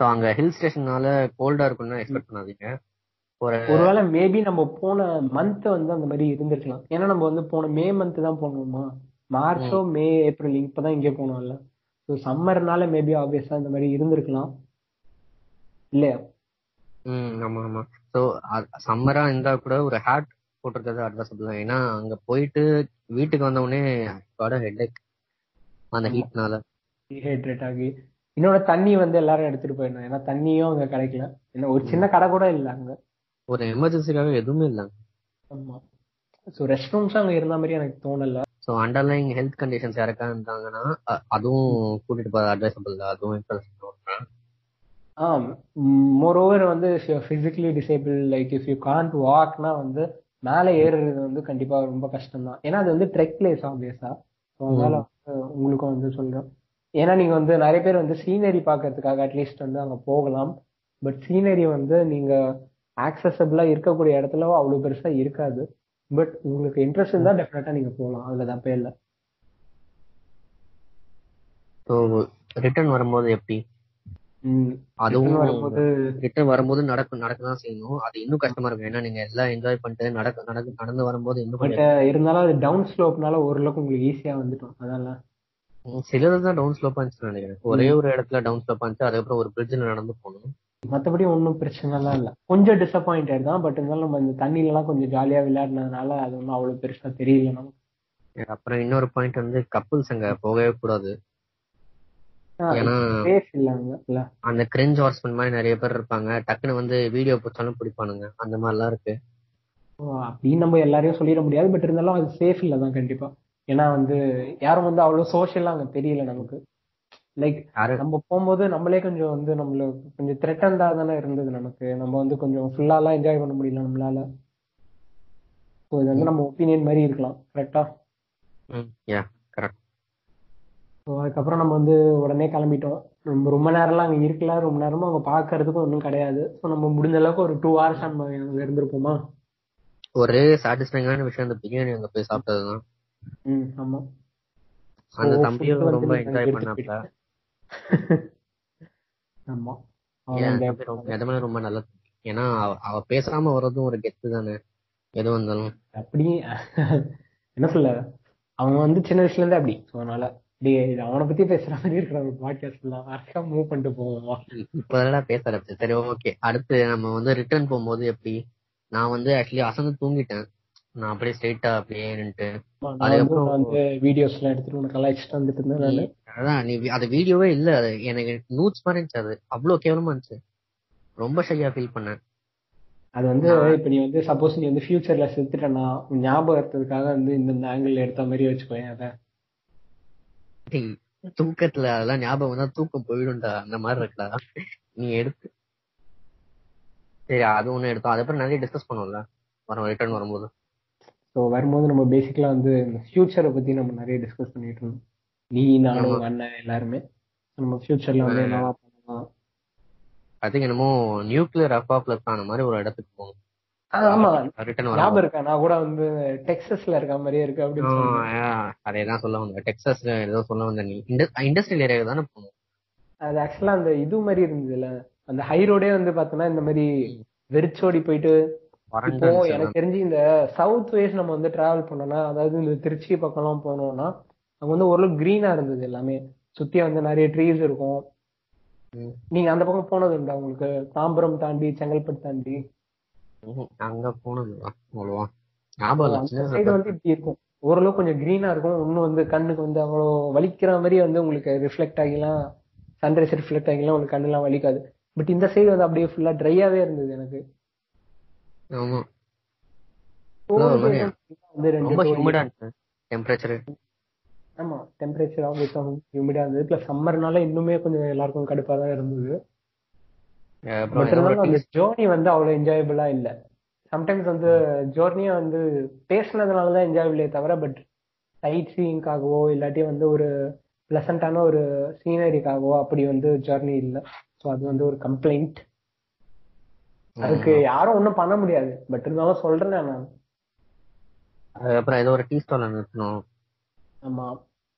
So, அங்க ஹில் ஸ்டேஷன்னால கோல்டா இருக்கும்னு எக்ஸ்பெக்ட் பண்ணாதீங்க. ஒரு
ஒருவேளை மேபி நம்ம போன மந்த் வந்து அந்த மாதிரி இருந்திருக்கலாம். ஏன்னா நம்ம வந்து போன மே மந்த் தான் போனோமா? மார்ச்சோ மே. ஏப்ரல் இப்பதான் இங்கே போனோம்ல. ஸோ சம்மர்னால மேபி ஆப்வியஸா இந்த மாதிரி இருந்திருக்கலாம். இல்லையா?
ம் ஆமா ஆமா. ஸோ சம்மரா இருந்தா கூட ஒரு ஹேட் போட்டிருக்கிறது அட்வைசபிள் தான் ஏன்னா அங்க போயிட்டு வீட்டுக்கு வந்த உடனே ஹெட் அந்த ஹீட்னால
டீஹைட்ரேட் ஆகி. இன்னொரு தண்ணி வந்து எல்லாரும் எடுத்துட்டு போயிடணும். ஏன்னா தண்ணியும் அங்க கிடைக்கல. என்ன ஒரு சின்ன கடை கூட இல்ல அங்க.
ஒரு எமர்ஜென்சிக்காக எதுவுமே இல்ல
ஆமா. சோ ரெஸ்ட் ரூம்ஸ் அங்க இருந்த மாதிரி எனக்கு தோணல.
ஸோ அண்டர்லைங் ஹெல்த் கண்டிஷன்ஸ் யாருக்கா இருந்தாங்கன்னா அதுவும் கூட்டிட்டு போறது அட்வைசபிள் தான். அதுவும் இப்ப
ஆ மோர் ஓவர் வந்து physically disable like if you can't வாக்னா வந்து மேலே ஏறுறது வந்து கண்டிப்பா ரொம்ப கஷ்டம் தான் ஏன்னா அது வந்து ட்ரெக் பிளேஸ் ஆப்வியஸா அதனால வந்து உங்களுக்கும் வந்து சொல்றேன். ஏன்னா நீங்க வந்து நிறைய பேர் வந்து சீனரி பார்க்கறதுக்காக அட்லீஸ்ட் வந்து அங்க போகலாம். பட் சீனரி வந்து நீங்க ஆக்சசபிளா இருக்கக்கூடிய இடத்துல அவ்வளவு பெருசா இருக்காது. பட் உங்களுக்கு இன்ட்ரெஸ்ட் இருந்தா டெஃபினட்டா நீங்க போகலாம் அதுல தப்பே இல்லை
ரிட்டர்ன் வரும்போது எப்படி? அதுவும்
வரும்போது
ரிட்டர்ன் வரும்போது நடக்க நடக்க தான் செய்யணும். அது இன்னும் கஷ்டமா இருக்கும். ஏன்னா நீங்க எல்லாம் என்ஜாய் பண்ணிட்டு நடக்க நடக்க நடந்து வரும்போது இன்னும்
இருந்தாலும் அது டவுன் ஸ்லோப்னால ஓரளவுக்கு உங்களுக்கு ஈஸியா வந்துட்டோம் அதனால
சிலது தான் டவுன் ஸ்லோப்பா இருந்துச்சு நினைக்கிறேன். ஒரே ஒரு இடத்துல டவுன் ஸ்லோப்பா இருந்துச்சு அதுக்கப்புறம் ஒரு பிரிட்ஜில் நடந்து போகணும்.
மத்தபடி ஒன்றும் பிரச்சனைலாம் இல்ல. கொஞ்சம் டிசப்பாயிண்டட் தான் பட் இருந்தாலும் நம்ம இந்த தண்ணியில எல்லாம் கொஞ்சம் ஜாலியா விளையாடினதுனால அது ஒன்றும் அவ்வளவு பெருசா தெரியல நமக்கு.
அப்புறம் இன்னொரு பாயிண்ட் வந்து கப்புள்ஸ் அங்க போகவே கூடாது. ஏன்னா அந்த கிரிஞ்ச் ஹார்ஸ்மன் மாதிரி நிறைய பேர் இருப்பாங்க. டக்குன்னு வந்து வீடியோ பிடிச்சாலும் பிடிப்பானுங்க. அந்த மாதிரிலாம் இருக்கு.
அப்படின்னு நம்ம எல்லாரையும் சொல்லிட முடியாது பட் இருந்தாலும் அது சேஃப் இல்ல தான் கண்டிப்பா. ஏன்னா வந்து யாரும் வந்து அவ்வளவு சோஷியலா அங்க தெரியல நமக்கு. லைக் நம்ம போகும்போது நம்மளே கொஞ்சம் வந்து நம்மள கொஞ்சம் த்ரெட்டண்டா தானே இருந்தது நமக்கு. நம்ம வந்து கொஞ்சம் ஃபுல்லாலாம் என்ஜாய் பண்ண முடியல நம்மளால. ஸோ இது வந்து நம்ம ஒப்பீனியன் மாதிரி இருக்கலாம். கரெக்டா
கரெக்ட்
ஸோ அதுக்கப்புறம் நம்ம வந்து உடனே கிளம்பிட்டோம். ரொம்ப ரொம்ப நேரம்லாம் அங்கே இருக்கல. ரொம்ப நேரமும் அங்கே பார்க்கறதுக்கும் ஒன்றும் கிடையாது. ஸோ நம்ம முடிஞ்ச அளவுக்கு ஒரு டூ ஹவர்ஸ் நம்ம அங்கே இருந்திருப்போமா?
ஒரே சாட்டிஸ்ஃபைங்கான விஷயம் அந்த பிரியாணி அங்க போய் சாப்பிட்டதுதான்.
ம் ஆமாம்
அந்த தம்பியும் ரொம்ப என்ஜாய் பண்ணாப்ல.
ஆமா.
ரொம்ப நிஜமாலே ரொம்ப நல்ல தம்பி. ஏன்னா அவ- பேசாம வர்றதும் ஒரு கெத்து தானே? எது வந்தாலும்.
அப்படி என்ன சொல்ல? அவன் வந்து சின்ன வயசுல இருந்தே அப்படி. அதனால அவனை பத்தி பேசுற மாதிரி இருக்கிற ஒரு பாட்காஸ்ட் வரைக்கும் மூவ் பண்ணிட்டு போவோம்
இப்பதான் பேச சரி ஓகே அடுத்து நம்ம வந்து ரிட்டர்ன் போகும்போது எப்படி? நான் வந்து ஆக்சுவலி அசந்து தூங்கிட்டேன். நான் அப்படியே ஸ்ட்ரைட்டா அப்படியே நின்னுட்டு அதுக்கப்புறம்
வந்து வீடியோஸ் எல்லாம் எடுத்துட்டு உனக்கு கலாய்ச்சிட்டு வந்துட்டு இருந்தேன்
அதான் நீ அது வீடியோவே இல்ல அது எனக்கு நூட்ஸ் மாதிரி இருந்துச்சு அது அவ்வளவு கேவலமா இருந்துச்சு. ரொம்ப ஷையா ஃபீல் பண்ணேன்.
அது வந்து இப்ப நீ வந்து சப்போஸ் நீ வந்து ஃபியூச்சர்ல செத்துட்டனா உன் ஞாபகம் இருக்கிறதுக்காக வந்து இந்த ஆங்கிள் எடுத்த மாதிரி வச்சுக்கோயேன் அத.
டேய், தூக்கத்துல அதெல்லாம் ஞாபகம் வந்தா தூக்கம் போயிடும்டா அந்த மாதிரி இருக்குடா. நீ எடுத்து. சரி அது ஒண்ணு எடுத்தோம். அதுக்கப்புறம் நிறைய டிஸ்கஸ் பண்ணுவோம்ல. வரும் ரிட்டர்ன் வரும்போது.
ஸோ வரும்போது நம்ம பேசிக்கலா வந்து ஃபியூச்சரை பத்தி நம்ம நிறைய டிஸ்கஸ் பண்ணிட்டு இருந்தோம். நீ நானும் அண்ணன் எல்லாருமே. நம்ம ஃபியூச்சர்ல வந்து என்னவா பண்ணலாம்
ஐ திங்க் என்னமோ நியூக்ளியர் அப்பாப்ளஸ் ஆன மாதிரி ஒரு இடத்துக்கு போகணும்.
ஆமா. ஞாபகம் இருக்கா? நான் கூட வந்து டெக்ஸஸ்ல இருக்க மாதிரியே இருக்கு அப்படின்னு சொன்னேன்
அதேதான் சொல்ல வந்தேன். டெக்ஸஸ்ல ஏதோ சொல்ல வந்த நீ இண்டஸ்ட்ரியல் ஏரியா தானே போகணும்.
அது ஆக்சுவலா அந்த இது மாதிரி இருந்ததுல. அந்த ஹை ரோடே வந்து பார்த்தோன்னா இந்த மாதிரி வெறிச்சோடி போயிட்டு இப்போ எனக்கு தெரிஞ்சு இந்த சவுத் வேஸ் நம்ம வந்து டிராவல் பண்ணோம்னா அதாவது இந்த திருச்சி பக்கம்லாம் போனோம்னா அங்க வந்து ஓரளவு கிரீனா இருந்தது எல்லாமே. சுத்தி வந்து நிறைய ட்ரீஸ் இருக்கும். நீங்க அந்த பக்கம் போனது உண்டா உங்களுக்கு? தாம்பரம் தாண்டி செங்கல்பட்டு தாண்டி.
அங்க போனது அவ்வளவா.
வந்து இப்படி இருக்கும். ஓரளவு கொஞ்சம் கிரீனா இருக்கும். இன்னும் வந்து கண்ணுக்கு வந்து அவ்வளோ வலிக்கிற மாதிரி வந்து உங்களுக்கு ரிஃப்ளெக்ட் ஆகிலாம். சன்ரைஸ் ரிஃப்ளெக்ட் ஆகிலாம் உங்களுக்கு கண்ணுலாம் வலிக்காது. பட் இந்த சைடு வந்து அப்படியே ஃபுல்லா ட்ரையாவே இருந்தது எனக்கு.
ஆமா. ரொம்ப ஹியூமிடா டெம்பரேச்சர்
ஆமா டெம்பரேச்சர் ஆப்வியஸா ஹியூமிடா இருந்தது. பிளஸ் சம்மர்னால இன்னுமே கொஞ்சம் எல்லாருக்கும் கடுப்பா தான் இருந்தது. ஜேர்னி வந்து அவ்வளவு என்ஜாயபிளா இல்ல. சம்டைம்ஸ் வந்து ஜேர்னியை வந்து பேசுனதுனால தான் என்ஜாயபிளே தவிர பட் சைட் சீயிங்காகவோ இல்லாட்டி வந்து ஒரு பிளசண்டான ஒரு சீனரிக்காகவோ அப்படி வந்து ஜேர்னி இல்ல. ஸோ அது வந்து ஒரு கம்ப்ளைண்ட் அதுக்கு யாரும் ஒன்றும் பண்ண முடியாது. பட் இருந்தாலும் சொல்றேன் நான்.
அதுக்கப்புறம் ஏதோ ஒரு டீ ஸ்டால்ல நிறுத்தணும்
ஆமா.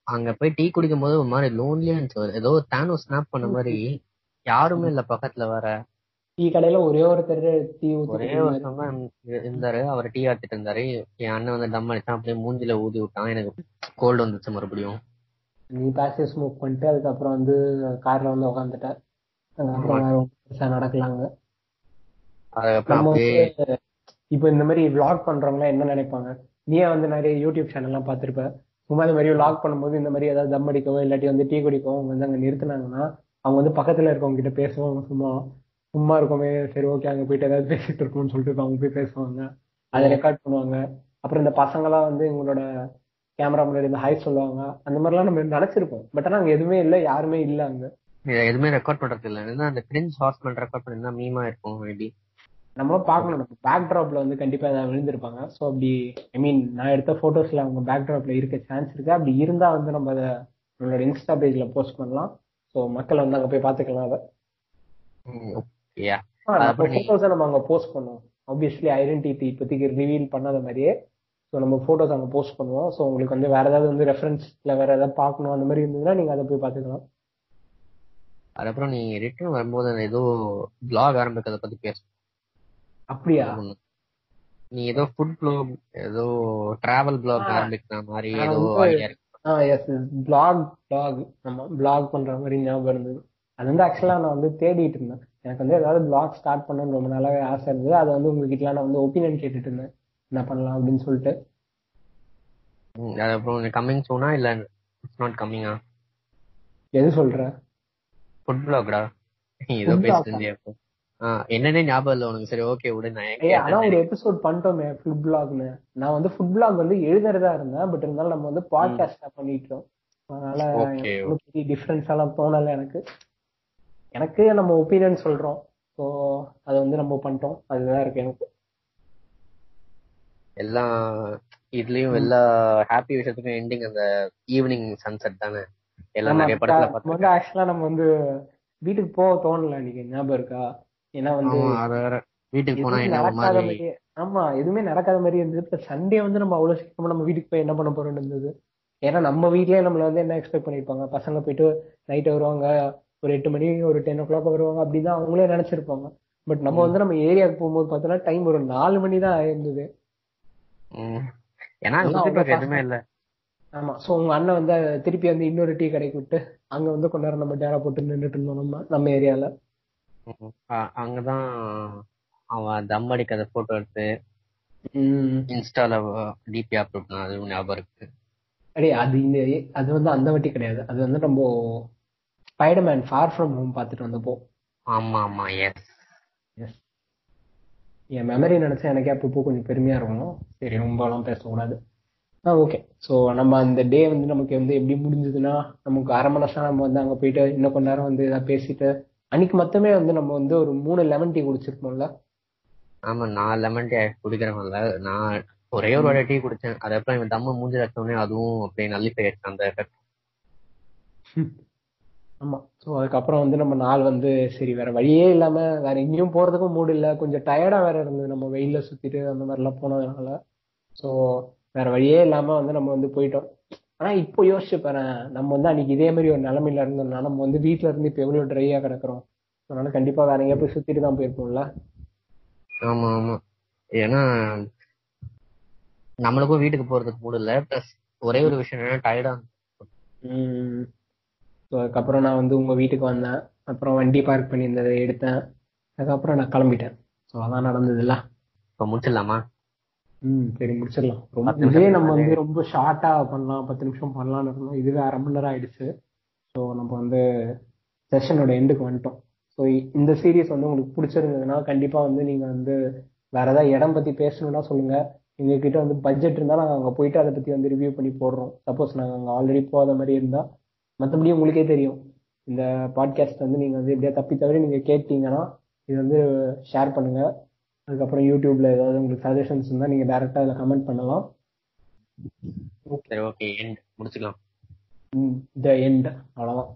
அங்க போய் டீ குடிக்கும் போது ஒரு மாதிரி லோன்லியா இருந்துச்சு. ஏதோ தேனோ ஸ்னாப் பண்ண மாதிரி யாருமே இல்ல பக்கத்துல வேற.
டீ கடையில ஒரே ஒருத்தர் டீ
ஒரே ஒருத்தவங்க தான் இருந்தாரு. அவர் டீ ஆத்திட்டு இருந்தாரு. என் அண்ணன் வந்து டம் அடிச்சான் அப்படியே மூஞ்சில ஊதி விட்டான். எனக்கு கோல்டு வந்துச்சு மறுபடியும்.
நீ பாசிவ் ஸ்மோக் பண்ணிட்டு அதுக்கப்புறம் வந்து கார்ல வந்து உட்காந்துட்ட அதுக்கப்புறம் ஒண்ணும் நடக்கலாங்க
அதுக்கப்புறம்
நம்ம
அப்படியே
வந்து இப்போ இந்த மாதிரி vlog பண்றவங்க என்ன நினைப்பாங்க? நீயே வந்து நிறைய யூடியூப் சேனல்லாம் பார்த்திருப்ப. சும்மா இந்த மாதிரி லாக் பண்ணும்போது இந்த மாதிரி ஏதாவது தம் அடிக்கவோ இல்லாட்டி வந்து டீ குடிக்கவோ அவங்க வந்து அங்க நிறுத்தினாங்கன்னா அவங்க வந்து பக்கத்துல இருக்கவங்க கிட்ட பேசுவாங்க சும்மா சும்மா இருக்கோமே சரி ஓகே அங்க போயிட்டு ஏதாவது பேசிட்டு இருக்கோம்னு சொல்லிட்டு அவங்க போய் பேசுவாங்க. அதை ரெக்கார்ட் பண்ணுவாங்க. அப்புறம் இந்த பசங்களாம் வந்து எங்களோட கேமரா முன்னாடி இந்த ஹை சொல்லுவாங்க. அந்த மாதிரிலாம் நம்ம நினைச்சிருப்போம். பட் ஆனா அங்க எதுவுமே இல்லை யாருமே இல்லை அங்க.
எதுவுமே ரெக்கார்ட் பண்றது இல்ல. அந்த கிரிஞ்ச் ஹாஸ்பிட்டல் ரெக்கார்ட் பண்ணிருந்தா மீமா இருக்கும் மேபி
நம்மளும் பார்க்கணும். நம்ம பேக் ட்ராப்ல வந்து கண்டிப்பா ஏதாவது விழுந்திருப்பாங்க. ஸோ அப்படி ஐ மீன் நான் எடுத்த போட்டோஸ்ல அவங்க பேக் ட்ராப்ல இருக்க சான்ஸ் இருக்கு. அப்படி இருந்தா வந்து நம்ம அதை நம்மளோட இன்ஸ்டா பேஜ்ல போஸ்ட் பண்ணலாம். ஸோ மக்கள் வந்து அங்க போய் பார்த்துக்கலாம் அதை. போட்டோஸை நம்ம அங்க போஸ்ட் பண்ணுவோம். ஆப்வியஸ்லி ஐடென்டிட்டி இப்போதைக்கு ரிவீல் பண்ணாத மாதிரியே. ஸோ நம்ம போட்டோஸ் அங்க போஸ்ட் பண்ணுவோம். ஸோ உங்களுக்கு வந்து வேற ஏதாவது வந்து ரெஃபரன்ஸ்ல வேற ஏதாவது பார்க்கணும் அந்த மாதிரி இருந்ததுன்னா நீங்க அதை போய் பார்த்துக்கலாம்.
அதுக்கப்புறம் நீ ரிட்டர்ன் வரும்போது ஏதோ பிளாக் ஆரம்பிக்கிறத பத்தி பேச.
அப்படியா?
நீ ஏதோ ஃபுட் பிளாக் ஏதோ டிராவல் பிளாக். ஆரம்பிக்கிற மாதிரி ஏதோ
ஆ எஸ் பிளாக் பிளாக் நம்ம பிளாக் பண்ற மாதிரி ஞாபகம் இருந்தது. அது வந்து ஆக்சுவலா நான் வந்து தேடிட்டு இருந்தேன். எனக்கு வந்து ஏதாவது பிளாக் ஸ்டார்ட் பண்ணணும்னு ரொம்ப நாளாவே ஆசை இருந்தது. அதை வந்து உங்ககிட்ட நான் வந்து ஒப்பீனியன் கேட்டுட்டு இருந்தேன். என்ன பண்ணலாம் அப்படின்னு சொல்லிட்டு.
ம், அதுக்கப்புறம் கம்மிங் சூனா இல்ல இட்ஸ் நாட் கம்மிங்கா
எது சொல்ற?
ஃபுட் பிளாக்டா ஏதோ
Food
என்னன்னே ஞாபகம் இல்ல உனக்கு. சரி ஓகே விடு. நான்
ஒரு எபிசோட் பண்ணிட்டோமே ஃபுட் பிளாக்னு நான் வந்து ஃபுட் பிளாக் வந்து எழுதுறதா இருந்தேன் பட் இருந்தாலும் நம்ம வந்து பாட்காஸ்டா பண்ணிட்டோம். அதனால பெரிய டிஃபரன்ஸ் எல்லாம் தோணல எனக்கு. எனக்கு நம்ம ஒப்பீனியன் சொல்றோம். ஸோ அதை வந்து நம்ம பண்ணிட்டோம். அதுதான் இருக்கு எனக்கு.
எல்லா இதுலயும் எல்லா ஹாப்பி விஷயத்துக்கும் எண்டிங் அந்த ஈவினிங் சன்செட் தானே? எல்லாம் நிறைய படத்துல
நம்ம
பார்த்து
வந்து ஆக்சுவலா நம்ம வந்து வீட்டுக்கு போக தோணல இன்னைக்கு ஞாபகம் இருக்கா? ஏன்னா வந்து
வீட்டுக்கு போனா என்ன மாதிரி?
ஆமா எதுவுமே நடக்காத மாதிரி இருந்தது. சண்டே வந்து நம்ம அவ்வளவு சீக்கிரமா நம்ம வீட்டுக்கு போய் என்ன பண்ண போறோம்னு இருந்தது. ஏன்னா நம்ம வீட்லயே நம்மள வந்து என்ன எக்ஸ்பெக்ட் பண்ணிருப்பாங்க? பசங்க போயிட்டு நைட் வருவாங்க ஒரு எட்டு மணி ஒரு டென் ஓ கிளாக் வருவாங்க அப்படிதான் அவங்களே நினைச்சிருப்பாங்க. பட் நம்ம வந்து நம்ம ஏரியாவுக்கு போகும்போது பார்த்தோம்னா டைம் ஒரு நாலு மணி தான் ஆயிருந்தது. ஆமா சோ உங்க அண்ணன் வந்து திருப்பி வந்து இன்னொரு டீ கடைக்கு விட்டு அங்க வந்து நேரம் நம்ம டேரா போட்டு நின்னுட்டு இருந்தோம் நம்ம நம்ம ஏரியால.
அங்கதான் அவன் தம் அடிக்காத போட்டோ எடுத்து இன்ஸ்டால டிபி அப்லோட் பண்ண அது ஞாபகம் இருக்கு.
அடே அது இந்த அது வந்து அந்த வாட்டி கிடையாது. அது வந்து நம்ம ஸ்பைடர்மேன் ஃபார் ஃப்ரம் ஹோம் பார்த்துட்டு வந்தப்போ.
ஆமா ஆமா எஸ்
எஸ் என் மெமரி நினைச்சா எனக்கே அப்பப்போ கொஞ்சம் பெருமையா இருக்கும் சரி ரொம்பலாம் பேசக்கூடாது. ஆ ஓகே ஸோ நம்ம அந்த டே வந்து நமக்கு வந்து எப்படி முடிஞ்சதுன்னா நமக்கு அரை மணி நேரம் நம்ம வந்து அங்கே போயிட்டு இன்னும் கொஞ்ச நேரம் வந்து இதாக பேசிட்டு அன்னைக்கு மொத்தமே வந்து நம்ம வந்து ஒரு மூணு லெமன் டீ குடிச்சிருப்போம்ல.
ஆமா நான் லெமன் டீ குடிக்கிறவன்ல நான் ஒரே ஒரு வாட்டி டீ குடிச்சேன். அதுக்கப்புறம் இவன் தம்ம மூஞ்சி வச்சோடனே அதுவும் அப்படியே நல்லி போயிடுச்சு அந்த effect.
ஆமா. ஸோ அதுக்கப்புறம் வந்து நம்ம நாள் வந்து சரி வேற வழியே இல்லாம வேற எங்கேயும் போறதுக்கும் மூடு இல்ல. கொஞ்சம் டயர்டா வேற இருந்தது. நம்ம வெயில்ல சுத்திட்டு அந்த மாதிரிலாம் போனதுனால. ஸோ வேற வழியே இல்லாம வந்து நம்ம வந்து போயிட்டோம். ஆனா இப்போ யோசிச்சு பாரு நம்ம வந்து அன்னைக்கு இதே மாதிரி ஒரு நிலைமையில இருந்தோம்னா நம்ம வந்து வீட்ல இருந்து இப்ப எவ்வளவு ட்ரையா கிடக்குறோம்? அதனால கண்டிப்பா வேற எங்கேயா போய் சுத்திட்டு தான் போயிருப்போம்ல?
ஆமா ஆமா. ஏன்னா நம்மளுக்கும் வீட்டுக்கு போறதுக்கு மூடு இல்ல. பிளஸ் ஒரே ஒரு விஷயம் என்னன்னா டயர்டா
அதுக்கப்புறம் நான் வந்து உங்க வீட்டுக்கு வந்தேன். அப்புறம் வண்டி பார்க் பண்ணியிருந்ததை எடுத்தேன். அதுக்கப்புறம் நான் கிளம்பிட்டேன். ஸோ அதான் நடந்ததுல்ல
இப்ப முடிச்சிடலாமா?
ம் சரி முடிச்சிடலாம். ரொம்ப இதே நம்ம வந்து ரொம்ப ஷார்ட்டா பண்ணலாம் பத்து நிமிஷம் பண்ணலாம்னு இருந்தோம். இதுவே அரை மணி நேரம் ஆயிடுச்சு. ஸோ நம்ம வந்து செஷனோட எண்டுக்கு வந்துட்டோம். ஸோ இந்த சீரிஸ் வந்து உங்களுக்கு பிடிச்சிருந்ததுன்னா கண்டிப்பா வந்து நீங்க வந்து வேற ஏதாவது இடம் பத்தி பேசணும்னா சொல்லுங்க. எங்க கிட்ட வந்து பட்ஜெட் இருந்தா நாங்க அங்க போயிட்டு அதை பத்தி வந்து ரிவ்யூ பண்ணி போடுறோம். சப்போஸ் நாங்க அங்க ஆல்ரெடி போகாத மாதிரி இருந்தா மற்றபடி உங்களுக்கே தெரியும். இந்த பாட்காஸ்ட் வந்து நீங்க வந்து எப்படியா தப்பி தவிர நீங்க கேட்டீங்கன்னா இது வந்து ஷேர் பண்ணுங்க. அதுக்கப்புறம் யூடியூப்ல ஏதாவது உங்களுக்கு சஜஷன்ஸ் இருந்தா நீங்க டைரக்டா அதில் கமெண்ட் பண்ணலாம்.
சரி ஓகே எண்ட் முடிச்சுக்கலாம்.
த எண்ட் அவ்வளவுதான்.